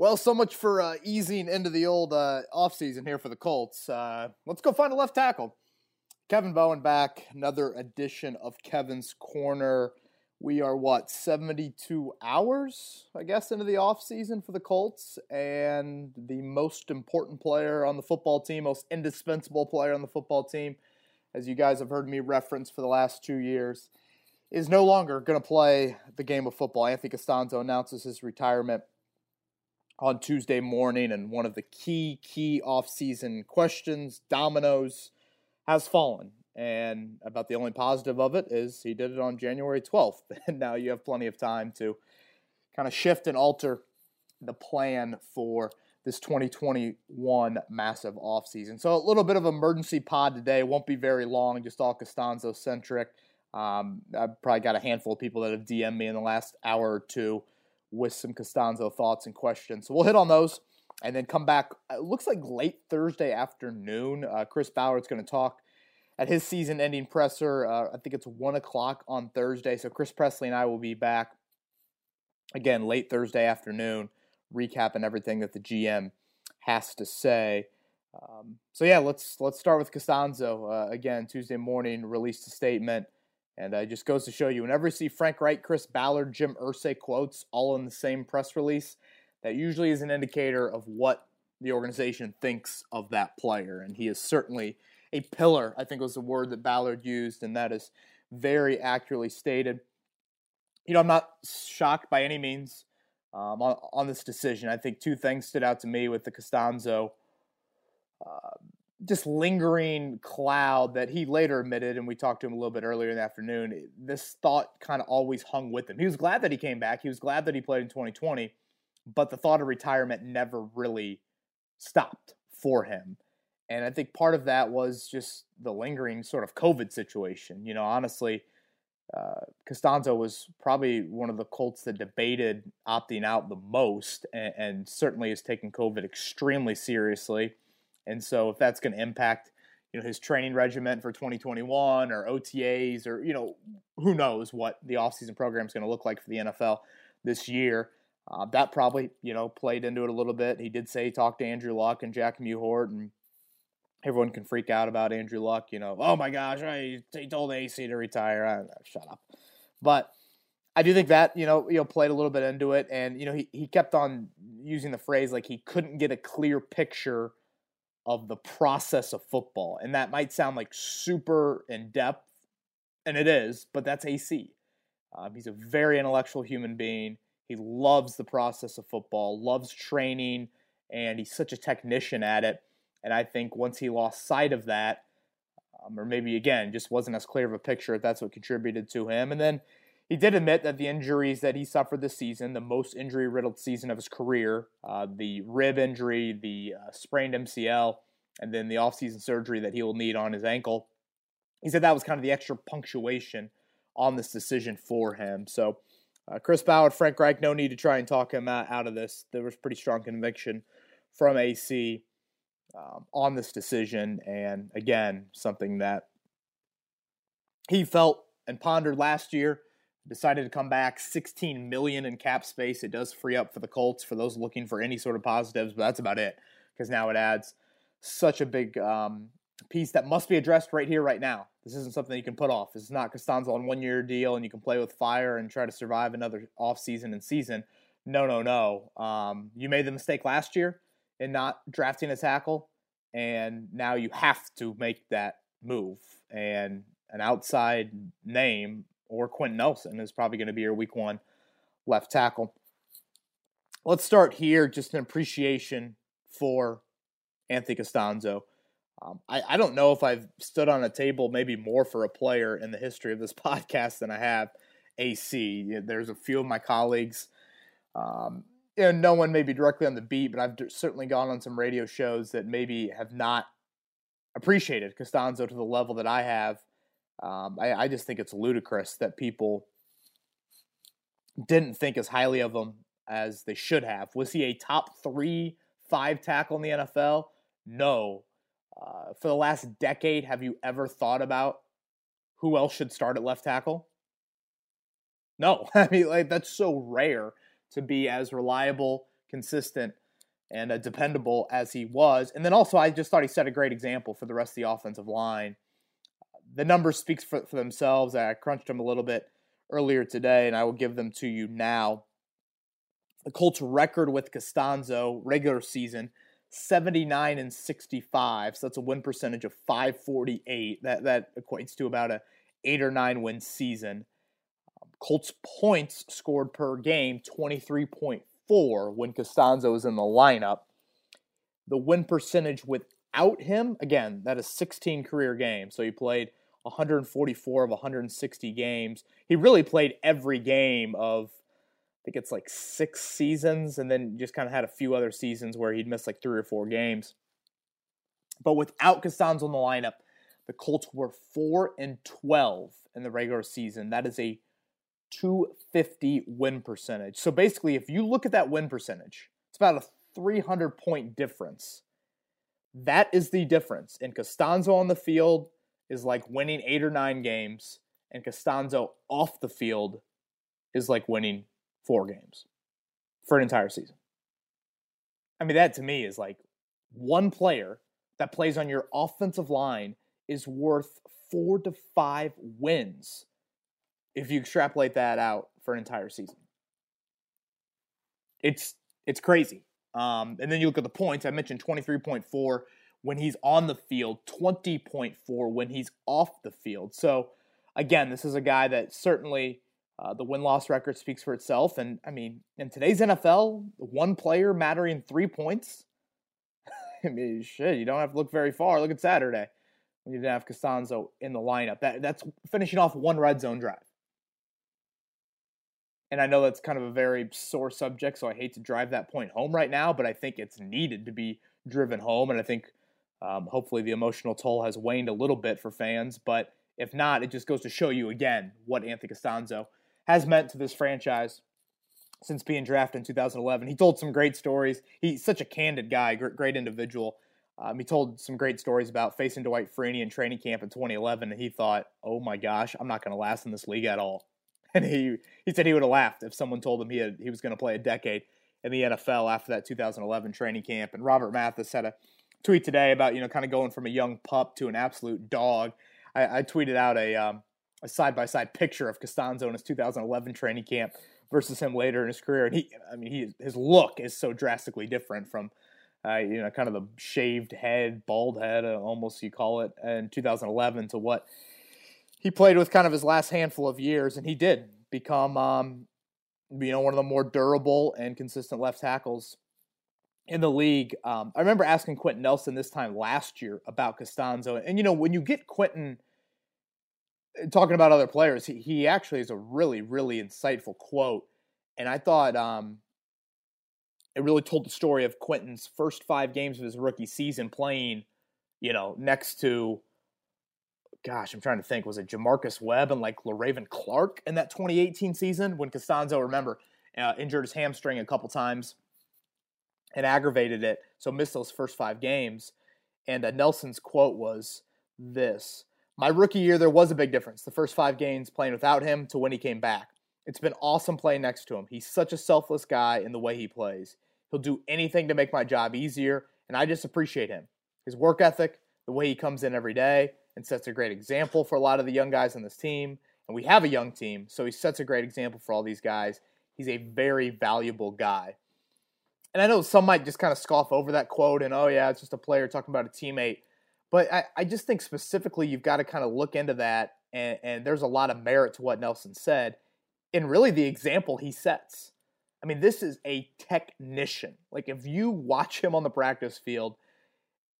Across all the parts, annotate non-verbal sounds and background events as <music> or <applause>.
Well, so much for uh, easing into the old uh, offseason here for the Colts. Uh, let's go find a left tackle. Kevin Bowen back, another edition of Kevin's Corner. We are what, 72 hours, I guess, into the offseason for the Colts. And the most important player on the football team, most indispensable player on the football team, as you guys have heard me reference for the last two years, is no longer going to play the game of football. Anthony Castonzo announces his retirement on Tuesday morning, and one of the key, key offseason questions, dominoes, has fallen. And about the only positive of it is he did it on January 12th. <laughs> And now you have plenty of time to kind of shift and alter the plan for this 2021 massive offseason. So a little bit of emergency pod today. Won't be very long, just all Castonzo centric. Um, I've probably got a handful of people that have DM'd me in the last hour or two with some Castonzo thoughts and questions. So we'll hit on those and then come back. It looks like late Thursday afternoon. Uh, Chris Ballard's going to talk at his season ending presser. Uh, I think it's 1 o'clock on Thursday. So Chris Presley and I will be back again late Thursday afternoon, recapping everything that the GM has to say. Um, so yeah, let's let's start with Castonzo. Uh, again, Tuesday morning released a statement and uh, it just goes to show you whenever you see Frank Reich, Chris Ballard, Jim Irsay quotes all in the same press release, that usually is an indicator of what the organization thinks of that player. And he is certainly a pillar, I think was the word that Ballard used, and that is very accurately stated. You know, I'm not shocked by any means um, on, on, this decision. I think two things stood out to me with the Castonzo uh, just lingering cloud that he later admitted, and we talked to him a little bit earlier in the afternoon. This thought kind of always hung with him. He was glad that he came back. He was glad that he played in 2020, but the thought of retirement never really stopped for him. And I think part of that was just the lingering sort of COVID situation. You know, honestly, uh, Castonzo was probably one of the Colts that debated opting out the most, and, and certainly is taking COVID extremely seriously and so if that's going to impact, you know, his training regimen for 2021 or OTAs or, you know, who knows what the offseason program is going to look like for the NFL this year. Uh, that probably, you know, played into it a little bit. He did say he talked to Andrew Luck and Jack Mewhort, and everyone can freak out about Andrew Luck. You know, oh my gosh, he told AC to retire. Uh, shut up. But I do think that you know, you know, played a little bit into it, and you know, he he kept on using the phrase like he couldn't get a clear picture of the process of football. And that might sound like super in depth, and it is, but that's AC. Um, he's a very intellectual human being. He loves the process of football, loves training, and he's such a technician at it. And I think once he lost sight of that, um, or maybe again, just wasn't as clear of a picture, if that's what contributed to him. And then he did admit that the injuries that he suffered this season, the most injury riddled season of his career, uh, the rib injury, the uh, sprained MCL, and then the offseason surgery that he will need on his ankle, he said that was kind of the extra punctuation on this decision for him. So, uh, Chris Ballard, Frank Reich, no need to try and talk him out, of this. There was pretty strong conviction from AC um, on this decision, and again, something that he felt and pondered last year decided to come back. 16 million in cap space. It does free up for the colts for those looking for any sort of positives but that's about it because now it adds such a big um, piece that must be addressed right here right now. This isn't something you can put off. This is not Castonzo on one year deal and you can play with fire and try to survive another off season and season. No no no. Um, you made the mistake last year in not drafting a tackle and now you have to make that move. And an outside name or Quenton Nelson is probably going to be your week one left tackle. Let's start here, just an appreciation for Anthony Castonzo. Um, I, I don't know if I've stood on a table maybe more for a player in the history of this <laughs> podcast than I have AC. There's a few of my colleagues, um, and no one maybe directly on the beat, but I've certainly gone on some radio shows that maybe have not appreciated Castonzo to the level that I have um, I, I just think it's ludicrous that people didn't think as highly of him as they should have. Was he a top three, five tackle in the NFL? No. Uh, for the last decade, have you ever thought about who else should start at left tackle? No. <laughs> I mean, like that's so rare to be as reliable, consistent and uh, dependable as he was. And then also, I just thought he set a great example for the rest of the offensive line. The numbers speaks for, for themselves. I crunched them a little bit earlier today, and I will give them to you now. The Colts' record with Castonzo regular season 79 and 65. So that's a win percentage of 548. That that equates to about a 8 or 9 win season. Um, Colts points scored per game 23.4 when Castonzo is in the lineup. The win percentage without him, again, that is 16 career games. So he played 144 of 160 games. He really played every game of I think it's like six seasons, and then just kind of had a few other seasons where he'd miss like three or four games. But without Castonzo in the lineup, the Colts were four and twelve in the regular season. That is a 250 win percentage. So basically, if you look at that win percentage, it's about a 300 point difference. That is the difference. And Castonzo on the field is like winning eight or nine games, and Castonzo off the field is like winning four games for an entire season. I mean, that to me is like one player that plays on your offensive line is worth four to five wins if you extrapolate that out for an entire season. It's it's crazy. Um, and then you look at the points. I mentioned 23.4 when he's on the field, 20.4 when he's off the field. So again, this is a guy that certainly uh, the win loss record speaks for itself. And I mean, in today's NFL, one player mattering three points. <laughs> I mean, shit, you don't have to look very far. Look at Saturday when you didn't have Castonzo in the lineup. That, that's finishing off one red zone drive. And I know that's kind of a very sore subject, so I hate to drive that point home right now, but I think it's needed to be driven home. And I think um, hopefully the emotional toll has waned a little bit for fans. But if not, it just goes to show you again what Anthony Castonzo has meant to this franchise since being drafted in 2011. He told some great stories. He's such a candid guy, great, individual. Um, he told some great stories about facing Dwight Freeney in training camp in 2011, and he thought, "Oh my gosh, I'm not going to last in this league at all." <laughs> And he he said he would have laughed if someone told him he had he was going to play a decade in the NFL after that 2011 training camp. And Robert Mathis had a tweet today about you know kind of going from a young pup to an absolute dog. I, I tweeted out a um, a side by side picture of Castonzo in his 2011 training camp versus him later in his career, and he, I mean, he his look is so drastically different from, uh, you know, kind of the shaved head, bald head, uh, almost you call it, in 2011 to what he played with kind of his last handful of years, and he did become, um, you know, one of the more durable and consistent left tackles in the league. Um, I remember asking Quenton Nelson this time last year about Castonzo, and you know, when you get Quenton talking about other players, he, he actually is a really, really insightful quote. And I thought um, it really told the story of Quenton's first five games of his rookie season playing, you know, next to, gosh, I'm trying to think, was it J'Marcus Webb and like Le'Raven Clark in that 2018 season when Castonzo, remember, uh, injured his hamstring a couple times and aggravated it, so missed those first five games. And uh, Nelson's quote was this my rookie year, there was a big difference. The first five games playing without him to when he came back. It's been awesome playing next to him. He's such a selfless guy in the way he plays. He'll do anything to make my job easier, and I just appreciate him. His work ethic, the way he comes in every day, and sets a great example for a lot of the young guys on this team. And we have a young team, so he sets a great example for all these guys. He's a very valuable guy. And I know some might just kind of scoff over that quote and, oh, yeah, it's just a player talking about a teammate. But I, I just think specifically you've got to kind of look into that, and, and there's a lot of merit to what Nelson said, and really the example he sets. I mean, this is a technician. Like, if you watch him on the practice field,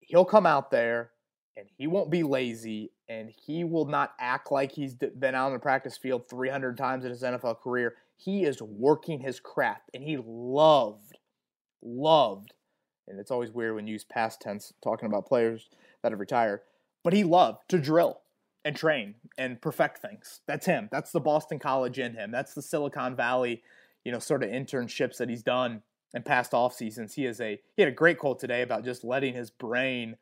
he'll come out there and he won't be lazy and he will not act like he's been out on the practice field 300 times in his NFL career. He is working his craft and he loved, loved, and it's always weird when you use past tense talking about players that have retired. But he loved to drill and train and perfect things. That's him. That's the Boston College in him. That's the Silicon Valley, you know, sort of internships that he's done in past off seasons. He is a he had a great quote today about just letting his brain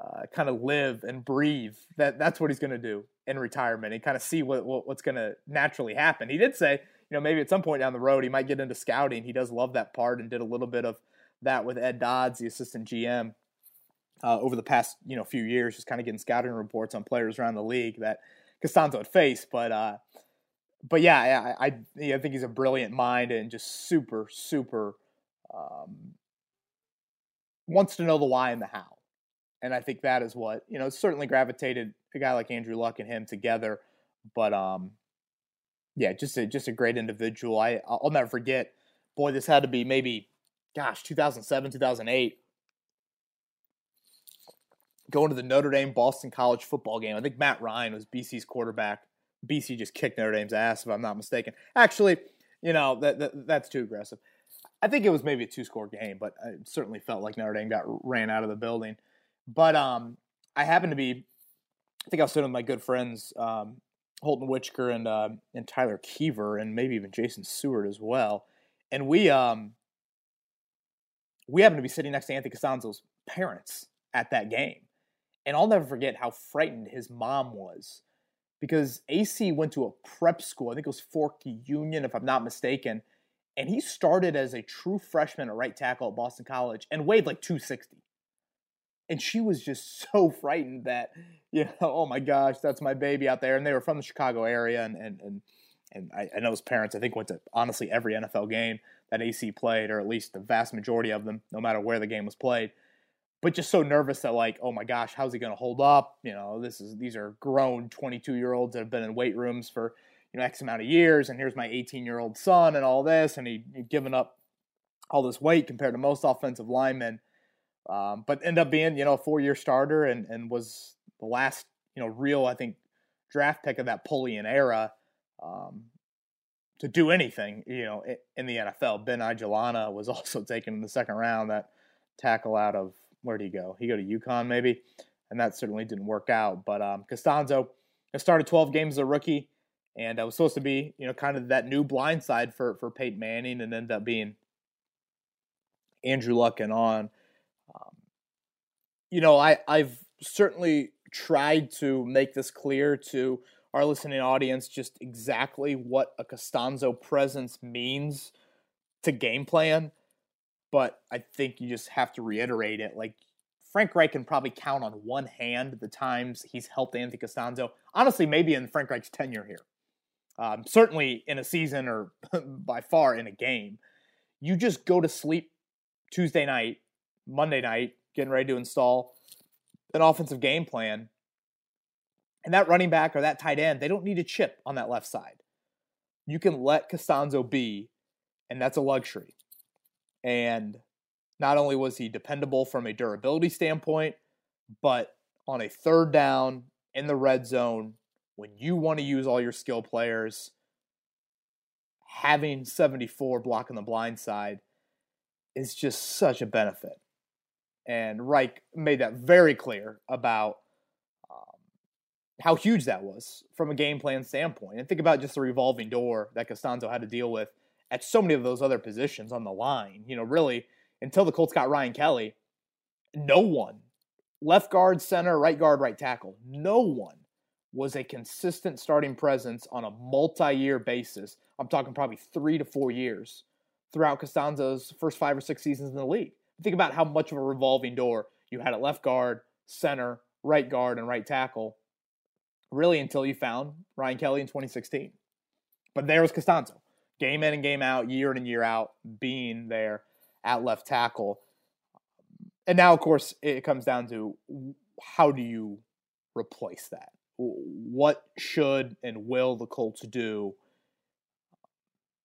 uh, kind of live and breathe. That that's what he's going to do in retirement and kind of see what, what what's going to naturally happen. He did say, you know, maybe at some point down the road, he might get into scouting. He does love that part and did a little bit of that with Ed Dodds, the assistant GM, uh, over the past you know few years, just kind of getting scouting reports on players around the league that Castonzo would face. But uh, but yeah, I, I, I think he's a brilliant mind and just super super um, wants to know the why and the how. And I think that is what you know certainly gravitated a guy like Andrew Luck and him together. But um, yeah, just a just a great individual. I I'll never forget. Boy, this had to be maybe, gosh, 2007, 2008 going to the Notre Dame Boston College football game. I think Matt Ryan was BC's quarterback. BC just kicked Notre Dame's ass, if I'm not mistaken. Actually, you know that, that that's too aggressive. I think it was maybe a two score game, but I certainly felt like Notre Dame got ran out of the building. But um, I happened to be, I think I was sitting with my good friends um, Holton Witchker and uh, and Tyler Keever and maybe even Jason Seward as well, and we um we happened to be sitting next to Anthony Castonzo's parents at that game, and I'll never forget how frightened his mom was because AC went to a prep school. I think it was Fork Union, if I'm not mistaken. And he started as a true freshman at right tackle at Boston College and weighed like 260. And she was just <laughs> so frightened that, you know, oh my gosh, that's my baby out there. And they were from the Chicago area. And, and, and, and I, I know his parents, I think, went to honestly every NFL game that AC played, or at least the vast majority of them, no matter where the game was played but just so nervous that like, oh my gosh, how's he going to hold up? You know, this is these are grown 22 year olds that have been in weight rooms for you know X amount of years, and here's my 18 year old son and all this, and he he'd given up all this weight compared to most offensive linemen, um, but ended up being you know a four year starter and and was the last you know real I think draft pick of that Polian era. Um, to do anything, you know, in the NFL, Ben Ijalana was <laughs> also taken in the second round. That tackle out of where did he go? He go to UConn maybe, and that certainly didn't work out. But um, Castonzo started 12 games as a rookie, and I was supposed to be you know kind of that new blind side for for Peyton Manning, and ended up being Andrew Luck and on. You know, I I've certainly tried to make this clear to our listening audience just exactly what a Castonzo presence means to game plan but I think you just have to reiterate it. Like Frank Reich can probably count on one hand the times he's helped Anthony Castonzo. Honestly, maybe in Frank Reich's tenure here. Um, certainly in a season or <laughs> by far in a game. You just go to sleep Tuesday night, Monday night, getting ready to install an offensive game plan. And that running back or that tight end, they don't need a chip on that left side. You can let Castonzo be, and that's a luxury. And not only was he dependable from a durability standpoint, but on a third down in the red zone, when you want to use all your skill players, having 74 blocking the blind side is just such a benefit. And Reich made that very clear about um, how huge that was from a game plan standpoint. And think about just the revolving door that Castonzo had to deal with at so many of those other positions on the line. You know, really, until the Colts got Ryan Kelly, no one, left guard, center, right guard, right tackle, no one was a consistent starting presence on a multi year basis. I'm talking probably three to four years throughout Castonzo's first five or six seasons in the league. Think about how much of a revolving door you had at left guard, center, right guard, and right tackle, really until you found Ryan Kelly in 2016. But there was Castonzo game in and game out, year in and year out, being there at left tackle. And now, of course, it comes down to how do you replace that? What should and will the Colts do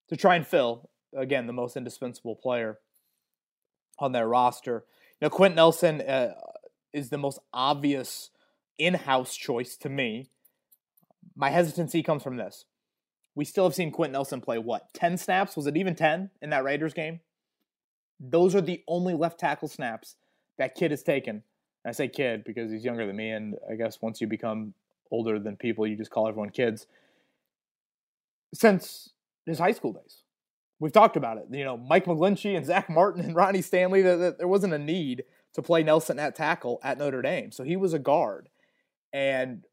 to try and fill, again, the most indispensable player on their roster? You know, Quenton Nelson uh, is the most obvious in house choice to me. My hesitancy comes from this we still have seen Quenton Nelson play what, 10 snaps? Was it even 10 in that Raiders game? Those are the only left tackle snaps that kid has taken. And I say kid because he's younger than me, and I guess once you become older than people, you just call everyone kids. Since his high school days. We've talked about it. You know, Mike McGlinchey and <laughs> Zack Martin and Ronnie Stanley, that there wasn't a need to play Nelson at tackle at Notre Dame. So he was a guard. And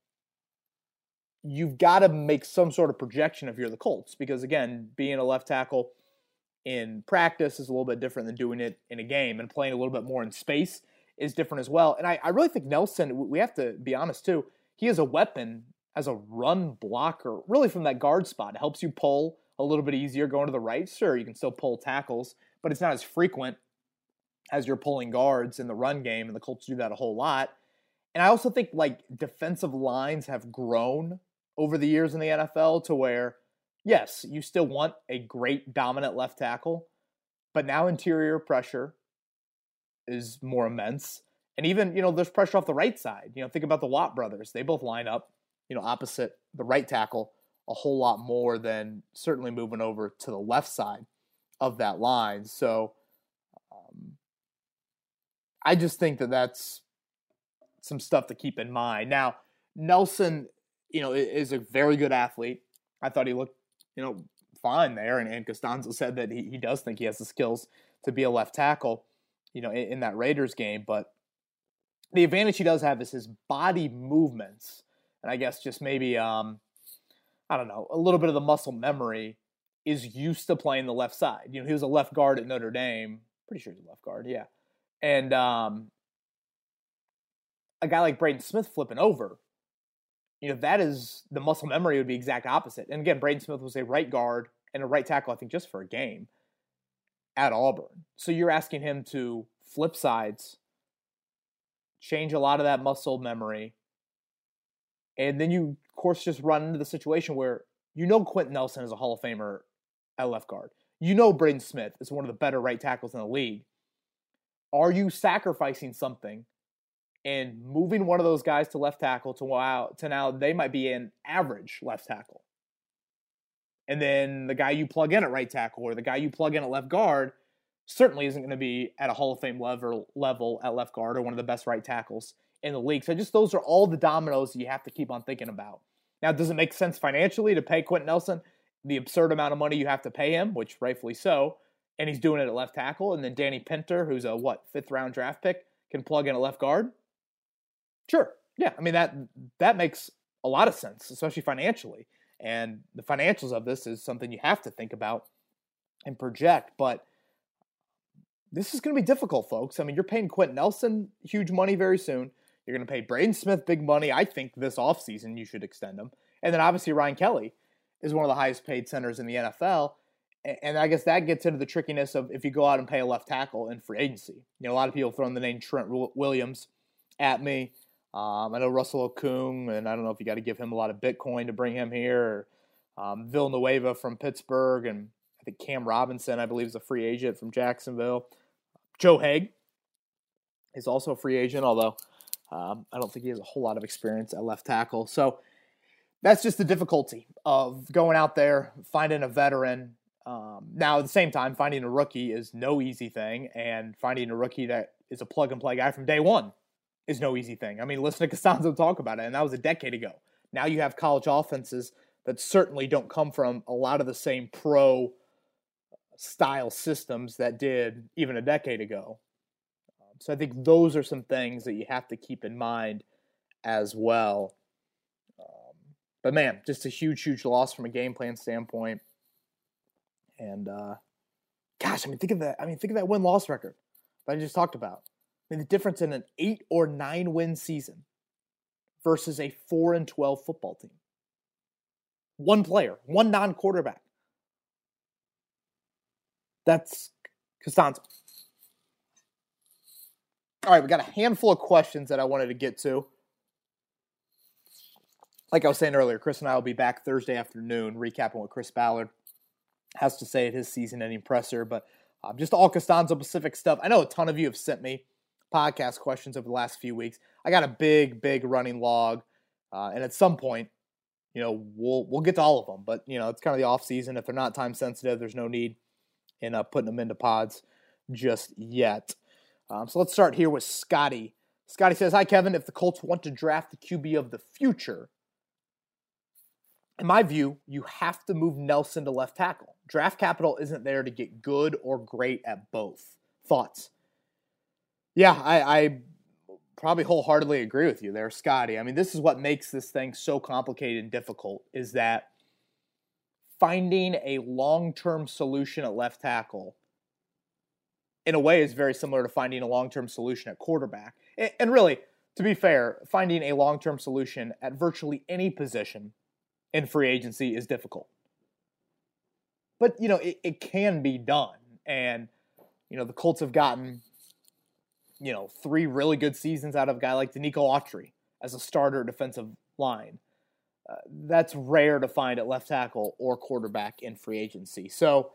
you've got to make some sort of projection if you're the Colts because again, being a left tackle in practice is a little bit different than doing it in a game and playing a little bit more in space is different as well. And I, I really think Nelson, we have to be honest too, he is a weapon as a run blocker, really from that guard spot. It helps you pull a little bit easier going to the right. Sure, you can still pull tackles, but it's not as frequent as you're pulling guards in the run game, and the Colts do that a whole lot. And I also think like defensive lines have grown over the years in the NFL to where, yes, you still want a great dominant left tackle, but now interior pressure is more immense. And even, you know, there's pressure off the right side. You know, think about the Watt brothers. They both line up, you know, opposite the right tackle a whole lot more than certainly moving over to the left side of that line. So um, I just think that that's some stuff to keep in mind. Now, Nelson, you know, is a very good athlete. I thought he looked, you know, fine there. And, and said that he, he does think he has the skills to be a left tackle, you know, in, in that Raiders game. But the advantage he does have is his body movements. And I guess just maybe, um, I don't know, a little bit of the muscle memory is used to playing the left side. You know, he was a left guard at Notre Dame. Pretty sure he's a left guard, yeah. And um, a guy like Braden Smith flipping over, you know, that is the muscle memory would be exact opposite. And again, Braden Smith was a right guard and a right tackle, I think, just for a game at Auburn. So you're asking him to flip sides, change a lot of that muscle memory, and then you, of course, just run into the situation where you know Quenton Nelson is a Hall of Famer at left guard. You know Braden Smith is one of the better right tackles in the league. Are you sacrificing something and moving one of those guys to left tackle to wow to now they might be an average left tackle. And then the guy you plug in at right tackle or the guy you plug in at left guard certainly isn't going to be at a Hall of Fame level level at left guard or one of the best right tackles in the league. So just those are all the dominoes you have to keep on thinking about. Now, does it make sense financially to pay Quenton Nelson the absurd amount of money you have to pay him, which rightfully so, and he's doing it at left tackle, and then Danny Pinter, who's a what fifth round draft pick, can plug in a left guard? Sure. Yeah. I mean that that makes a lot of sense, especially financially. And the financials of this is something you have to think about and project. But this is going to be difficult, folks. I mean, you're paying Quenton Nelson huge money very soon. You're going to pay Braden Smith big money. I think this offseason you should extend him. And then obviously Ryan Kelly is one of the highest paid centers in the NFL. And I guess that gets into the trickiness of if you go out and pay a left tackle in free agency. You know, a lot of people throwing the name Trent Williams at me. Um, I know Russell Okung, and I don't know if you got to give him a lot of Bitcoin to bring him here. Or, um, Villanueva from Pittsburgh, and I think Cam Robinson, I believe, is a free agent from Jacksonville. Joe Haeg is also a free agent, although um, I don't think he has a whole lot of experience at left tackle. So that's just the difficulty of going out there, finding a veteran. Um, now, at the same time, finding a rookie is no easy thing, and finding a rookie that is a plug and play guy from day one is no easy thing. I mean, listen to <laughs> Castonzo talk about it, and that was a decade ago. Now you have college offenses that certainly don't come from a lot of the same pro style systems that did even a decade ago. So I think those are some things that you have to keep in mind as well. Um, but man, just a huge, huge loss from a game plan standpoint. And uh, gosh, I mean, think of that. I mean, think of that win loss record that I just talked about I mean, the difference in an eight or nine win season versus a four and twelve football team. One player, one non-quarterback. That's Castonzo. All right, we got a handful of questions that I wanted to get to. Like I was saying earlier, Chris and I will be back Thursday afternoon recapping what Chris Ballard has to say at his season-ending presser. But um, just all Castonzo Pacific stuff. I know a ton of you have sent me podcast questions over the last few weeks. I got a big, big running log, uh, and at some point, you know, we'll we'll get to all of them. But you know, it's kind of the off season. If they're not time sensitive, there's no need in uh, putting them into pods just yet. Um, so let's start here with Scotty. Scotty says, "Hi Kevin. If the Colts want to draft the QB of the future, in my view, you have to move Nelson to left tackle. Draft capital isn't there to get good or great at both. Thoughts?" Yeah, I, I probably wholeheartedly agree with you there, Scotty. I mean, this is what makes this thing so complicated and difficult is that finding a long-term solution at left tackle in a way is very similar to finding a long-term solution at quarterback. And really, to be fair, finding a long-term solution at virtually any position in free agency is difficult. But, you know, it, it can be done. And, you know, the Colts have gotten you know, three really good seasons out of a guy like Denico Autry as a starter defensive line. Uh, that's rare to find at left tackle or quarterback in free agency. So,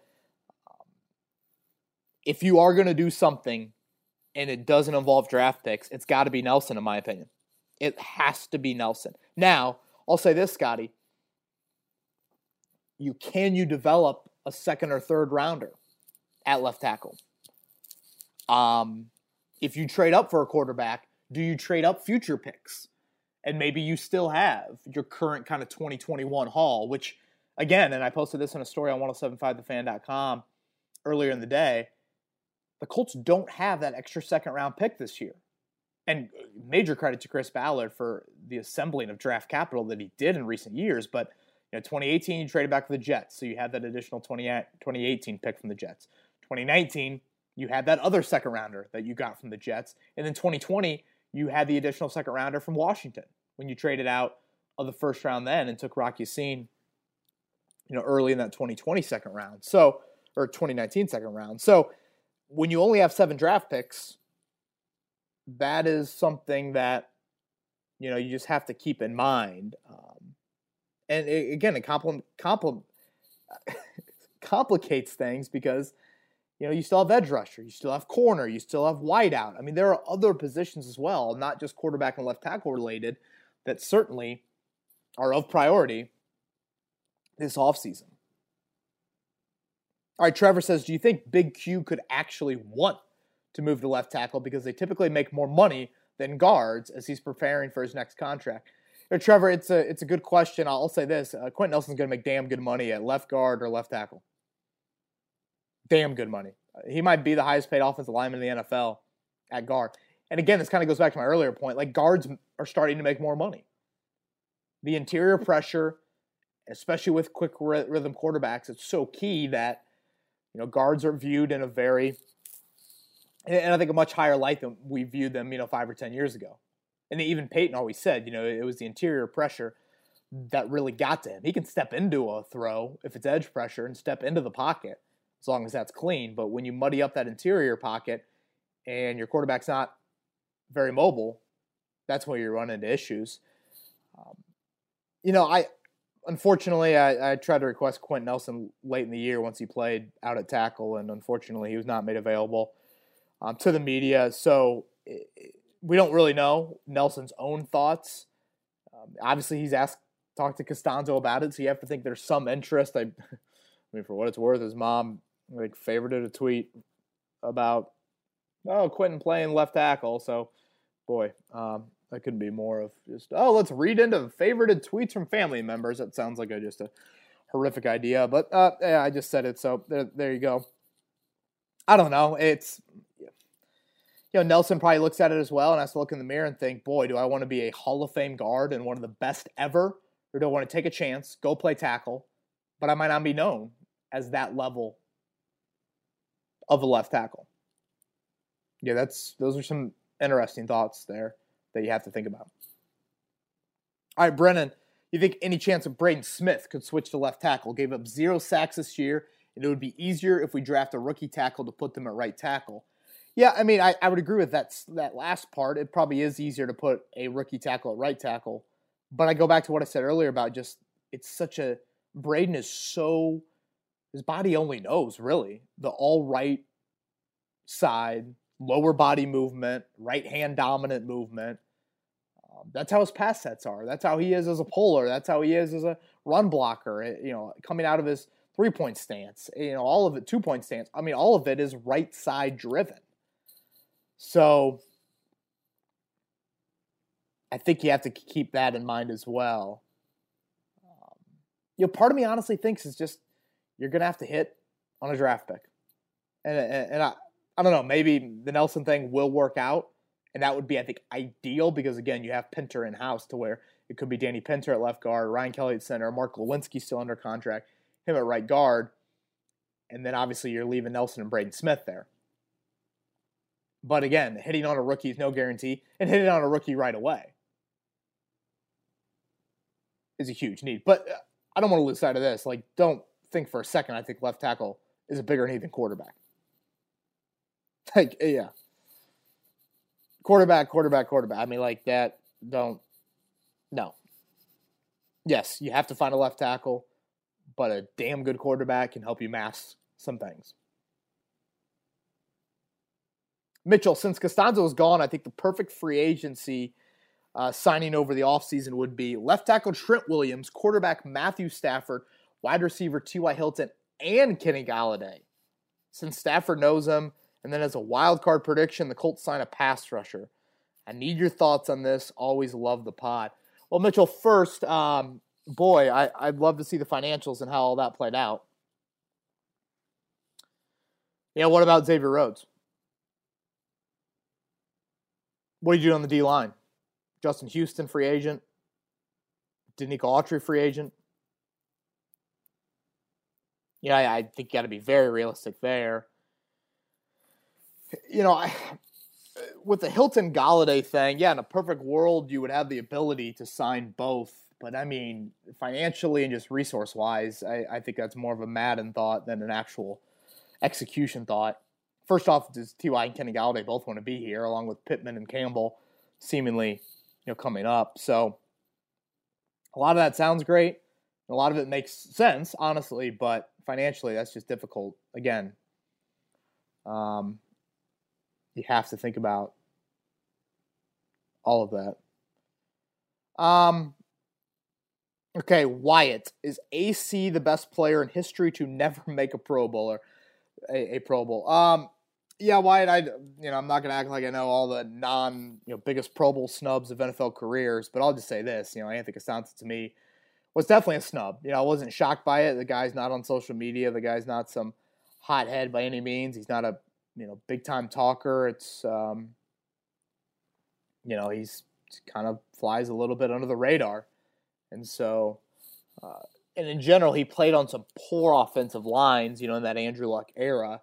if you are going to do something and it doesn't involve draft picks, it's got to be Nelson, in my opinion. It has to be Nelson. Now, I'll say this, Scotty. You can you develop a second or third rounder at left tackle? Um, if you trade up for a quarterback, do you trade up future picks? And maybe you still have your current kind of 2021 haul, which again, and I posted this in a story on 1075thefan.com earlier in the day. The Colts don't have that extra second round pick this year. And uh, major credit to Chris Ballard for the assembling of draft capital that he did in recent years. But you know, 2018, you traded back for the Jets, so you had that additional 20, 2018 pick from the Jets. 2019, you had that other second rounder that you got from the Jets. And then 2020, you had the additional second rounder from Washington when you traded out of the first round then and took Rocky Ya-Sin, you know, early in that 2020 second round. So, or 2019 second round. So, when you only have seven draft picks, that is something that, you know, you just have to keep in mind. Um, and it, again, it compl- compl- <laughs> complicates things because – you know, you still have edge rusher, you still have corner, you still have wideout. I mean, there are other positions as well, not just quarterback and left tackle related, that certainly are of priority this offseason. All right, Trevor says, Do you think Big Q could actually want to move to left tackle because they typically make more money than guards as he's preparing for his next contract? Trevor, it's a it's a good question. I'll say this: uh, Quenton Nelson's going to make damn good money at left guard or left tackle damn good money. He might be the highest paid offensive lineman in the NFL at guard. And again, this kind of goes back to my earlier point. Like guards are starting to make more money. The interior pressure, especially with quick rhythm quarterbacks, it's so key that you know guards are viewed in a very and I think a much higher light than we viewed them, you know, five or ten years ago. And even Peyton always said, you know, it was the interior pressure that really got to him. He can step into a throw if it's edge pressure and step into the pocket as long as that's clean. But when you muddy up that interior pocket and your quarterback's not very mobile, that's where you run into issues. Um, you know, I unfortunately I, I, tried to request Quenton Nelson late in the year once he played out at tackle, and unfortunately he was not made available um, to the media. So it, we don't really know Nelson's own thoughts. Um, obviously, he's asked talked to Castonzo about it, so you have to think there's some interest. I, <laughs> I mean, for what it's worth, his mom like favorited a tweet about oh Quenton playing left tackle. So boy, um, that couldn't be more of just oh let's read into favorited tweets from family members. That sounds like a, just a horrific idea, but uh, yeah, I just said it. So there, there you go. I don't know. It's you know Nelson probably looks at it as well and has to look in the mirror and think, boy, do I want to be a Hall of Fame guard and one of the best ever, or do I want to take a chance, go play tackle, but I might not be known as that level of a left tackle. Yeah, that's those are some interesting thoughts there that you have to think about. All right, Brennan, you think any chance of Braden Smith could switch to left tackle? Gave up zero sacks this year, and it would be easier if we draft a rookie tackle to put them at right tackle. Yeah, I mean, I, I would agree with that that last part. It probably is easier to put a rookie tackle at right tackle, but I go back to what I said earlier about just it's such a Braden is so his body only knows really the all right side, lower body movement, right hand dominant movement. Um, that's how his pass sets are. That's how he is as a puller. That's how he is as a run blocker. Eh, you know, coming out of his three point stance, you know, all of it, two point stance. I mean, all of it is right side driven. So I think you have to keep that in mind as well. Um, you know, part of me honestly thinks it's just you're going to have to hit on a draft pick. And, and, and I, I don't know, maybe the Nelson thing will work out And that would be, I think, ideal because, again, you have Pinter in house to where it could be Danny Pinter at left guard, Ryan Kelly at center, Mark Glowinski still under contract, him at right guard. And then obviously you're leaving Nelson and Braden Smith there. But again, hitting on a rookie is no guarantee, and hitting on a rookie right away is a huge need. But uh, I don't want to lose sight of this. Like, don't think for a second I think left tackle is a bigger need than quarterback. <laughs> Like, yeah. Quarterback, quarterback, quarterback. I mean, like that, don't, no. Yes, you have to find a left tackle, but a damn good quarterback can help you mask some things. Mitchell, since Castonzo is gone, I think the perfect free agency uh, signing over the offseason would be left tackle Trent Williams, quarterback Matthew Stafford, wide receiver T.Y. Hilton, and Kenny Golladay. Since Stafford knows him, and then as a wild card prediction, the Colts sign a pass rusher. I need your thoughts on this. Always love the pod. Well, Mitchell, first, um, boy, I, I'd love to see the financials and how all that played out. Yeah, what about Xavier Rhodes? What did you do on the D line? Justin Houston, free agent. Denico Autry, free agent. Yeah, I think you got to be very realistic there. You know, I, with the Hilton Golladay thing, yeah, in a perfect world, you would have the ability to sign both. But I mean, financially and just resource wise, I, I think that's more of a Madden thought than an actual execution thought first off, does Ty and Kenny Golladay both want to be here, along with Pittman and Campbell, seemingly you know coming up. So a lot of that sounds great. A lot of it makes sense, honestly, but financially, that's just difficult. Again, um, you have to think about all of that. Um, okay, Wyatt is AC the best player in history to never <laughs> make a Pro Bowler, a, a Pro Bowl. Um, yeah, Wyatt, I you know I'm not gonna act like I know all the non you know biggest Pro Bowl snubs of NFL careers, but I'll just say this: you know Anthony Castonzo to me was definitely a snub. You know I wasn't shocked by it. The guy's not on social media. The guy's not some hothead by any means. He's not a you know big time talker. It's um, you know he's kind of flies a little bit under the radar, and so. Uh, and in general, he played on some poor offensive lines, you know, in that Andrew Luck era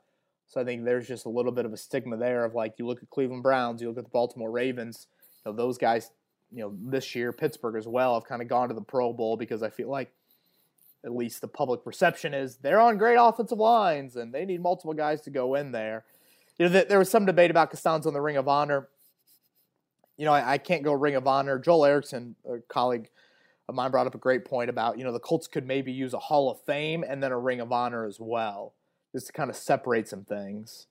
so I think there's just a little bit of a stigma there of like you look at Cleveland Browns, you look at the Baltimore Ravens, you know, those guys, you know, this year Pittsburgh as well have kind of gone to the Pro Bowl because I feel like at least the public perception is they're on great offensive lines and they need multiple guys to go in there. You know, there was some debate about Castonzo in the Ring of Honor. You know, I, I can't go Ring of Honor. Joel Erickson, a colleague of mine, brought up a great point about you know the Colts could maybe use a Hall of Fame and then a Ring of Honor as well just to kind of separate some things.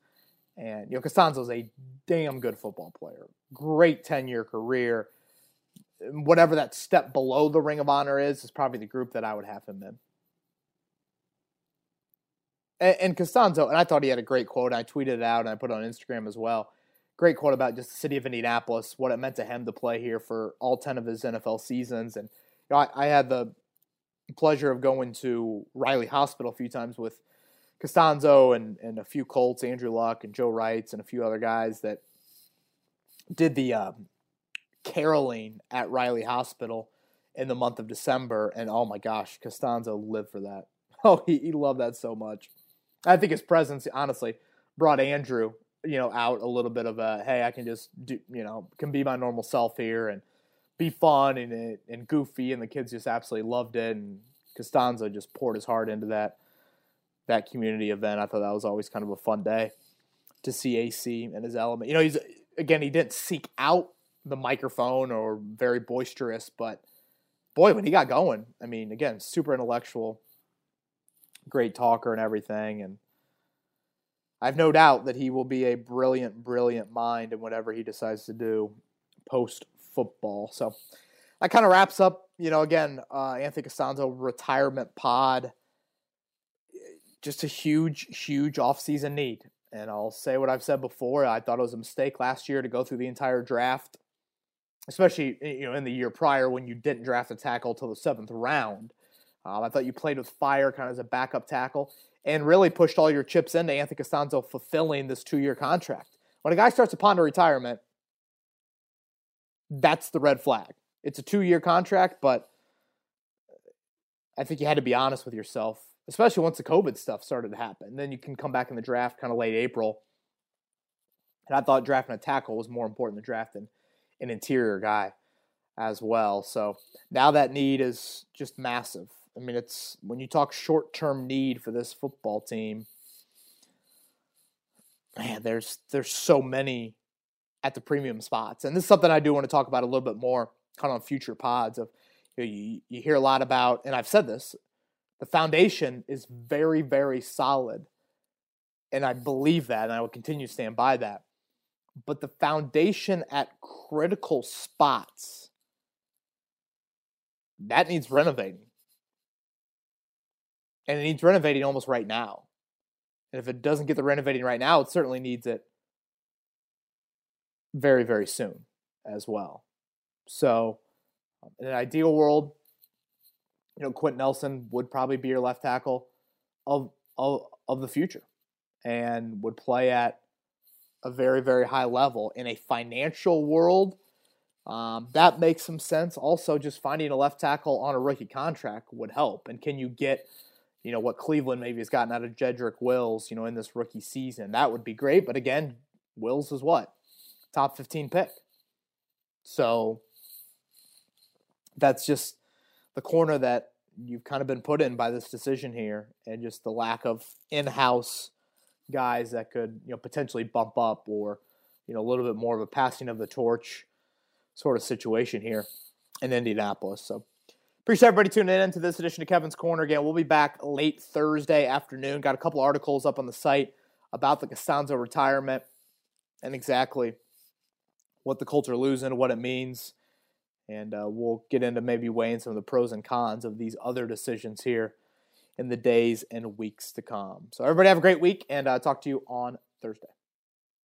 And you know, Castonzo's a damn good football player. Great 10-year career. Whatever that step below the Ring of Honor is, is probably the group that I would have him in. And, and Castonzo, and I thought he had a great quote. I tweeted it out and I put it on Instagram as well. Great quote about just the city of Indianapolis, what it meant to him to play here for all 10 of his NFL seasons. And you know, I, I had the pleasure of going to Riley Hospital a few times with – Castonzo and, and a few Colts, Andrew Luck and Joe Reitz and a few other guys that did the um, caroling at Riley Hospital in the month of December. And oh my gosh, Castonzo lived for that. <laughs> Oh, he, he loved that so much. I think his presence, honestly, brought Andrew, you know, out a little bit of a hey, I can just do, you know, can be my normal self here and be fun and and goofy, and the kids just absolutely loved it. And Castonzo just poured his heart into that that community event. I thought that was always kind of a fun day to see AC and his element. You know, he's again he didn't seek out the microphone or very boisterous, but boy, when he got going, I mean, again, super intellectual, great talker and everything, and I've no doubt that he will be a brilliant, brilliant mind in whatever he decides to do post football. So that kind of wraps up, you know, again, uh, Anthony Castonzo retirement pod just a huge, huge offseason need. And I'll say what I've said before. I thought it was a mistake last year to go through the entire draft, especially you know in the year prior when you didn't draft a tackle till the seventh round. Um, I thought you played with fire kind of as a backup tackle and really pushed all your chips into Anthony Castonzo fulfilling this two-year contract. When a guy starts to ponder retirement, that's the red flag. It's a two year contract, but I think you had to be honest with yourself, especially once the COVID stuff started to happen. Then you can come back in the draft kind of late April. And I thought drafting a tackle was more important than drafting an interior guy as well. So now that need is just massive. I mean, it's when you talk short term need for this football team, man, there's there's so many at the premium spots. And this is something I do want to talk about a little bit more kind of on future pods of you, know, you, you hear a lot about, and I've said this, the foundation is very, very solid. And I believe that, and I will continue to stand by that. But the foundation at critical spots, that needs renovating. And it needs renovating almost right now. And if it doesn't get the renovating right now, it certainly needs it very, very soon as well. So, um, in an ideal world, you know, Quenton Nelson would probably be your left tackle of, of, of the future and would play at a very, very high level. In a financial world, um, that makes some sense. Also, just finding a left tackle on a rookie contract would help. And can you get, you know, what Cleveland maybe has gotten out of Jedrick Wills, you know, in this rookie season? That would be great. But again, Wills is what? Top 15 pick. So that's just the corner that you've kind of been put in by this decision here and just the lack of in-house guys that could you know potentially bump up or you know a little bit more of a passing of the torch sort of situation here in Indianapolis. So appreciate everybody tuning in to this edition of Kevin's Corner. Again, we'll be back late Thursday afternoon. Got a couple articles up on the site about the Castonzo retirement and exactly what the Colts are losing, what it means and uh, we'll get into maybe weighing some of the pros and cons of these other decisions here in the days and weeks to come. So, everybody have a great week, and uh, talk to you on Thursday.